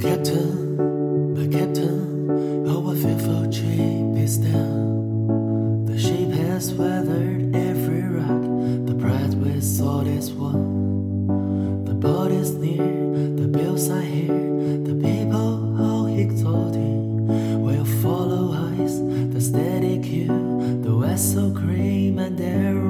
Plakette, Plakette, how oh, I feel for cheap is down. The ship has weathered every rock, the prize we sought is won. The boat is near, the bills are here, the people all exalted. will follow us. the steady crew, the vessel cream and arrow.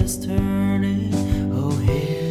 this turning? Oh, here.